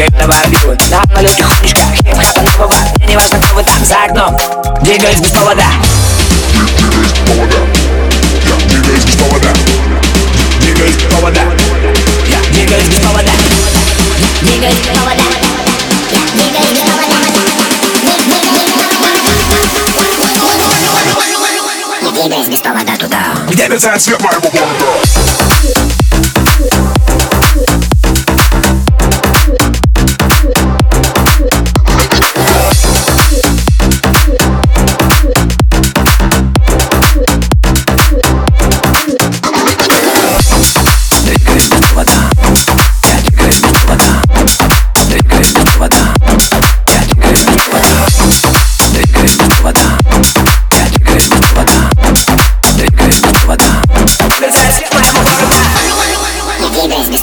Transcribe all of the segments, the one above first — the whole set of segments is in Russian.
Гребного обивы Нам налет тихонечко Хип-хоп нового Мне не важно, кто вы там за окном Двигаюсь без повода Двигаюсь без повода Я двигаюсь без повода Двигаюсь без повода Я двигаюсь без повода Двигаюсь без повода Я двигаюсь без повода Двигаюсь без повода туда Где мерцает свет моего города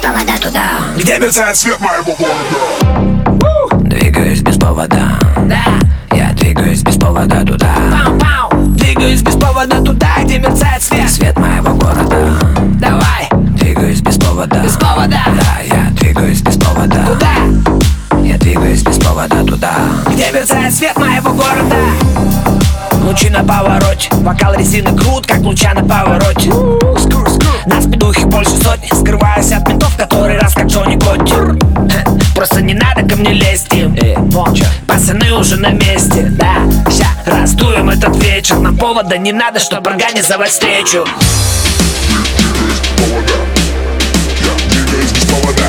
двигаюсь без повода туда. Где мерцает свет моего города? Двигаюсь без повода. Да. Я двигаюсь без повода туда. Пау, пау Двигаюсь без повода туда, где мерцает свет. Свет моего города. Давай. Двигаюсь без повода. Без повода. Да, я двигаюсь без повода. Туда Я двигаюсь без повода туда. Где мерцает свет моего города? Лучи на повороте. Бокал резины крут, как луча на повороте. Нас бедухи больше сотни. Скрываюсь от не лезть им Пацаны уже на месте, да Ща раздуем этот вечер. Нам повода не надо, чтоб организовать встречу. Повода Я двигаюсь без повода?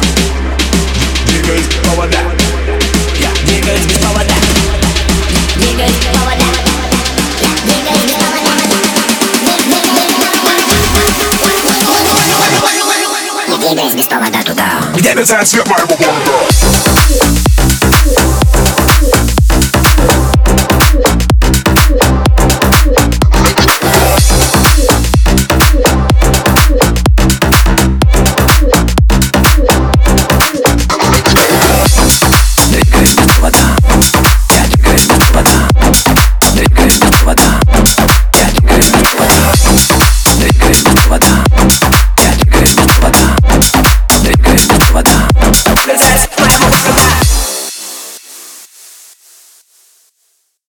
Двигаюсь без повода? Я двигаюсь без повода Двигаюсь без повода Я двигаюсь без повода Я двигаюсь без повода туда? Где мерцает свет моего города вода.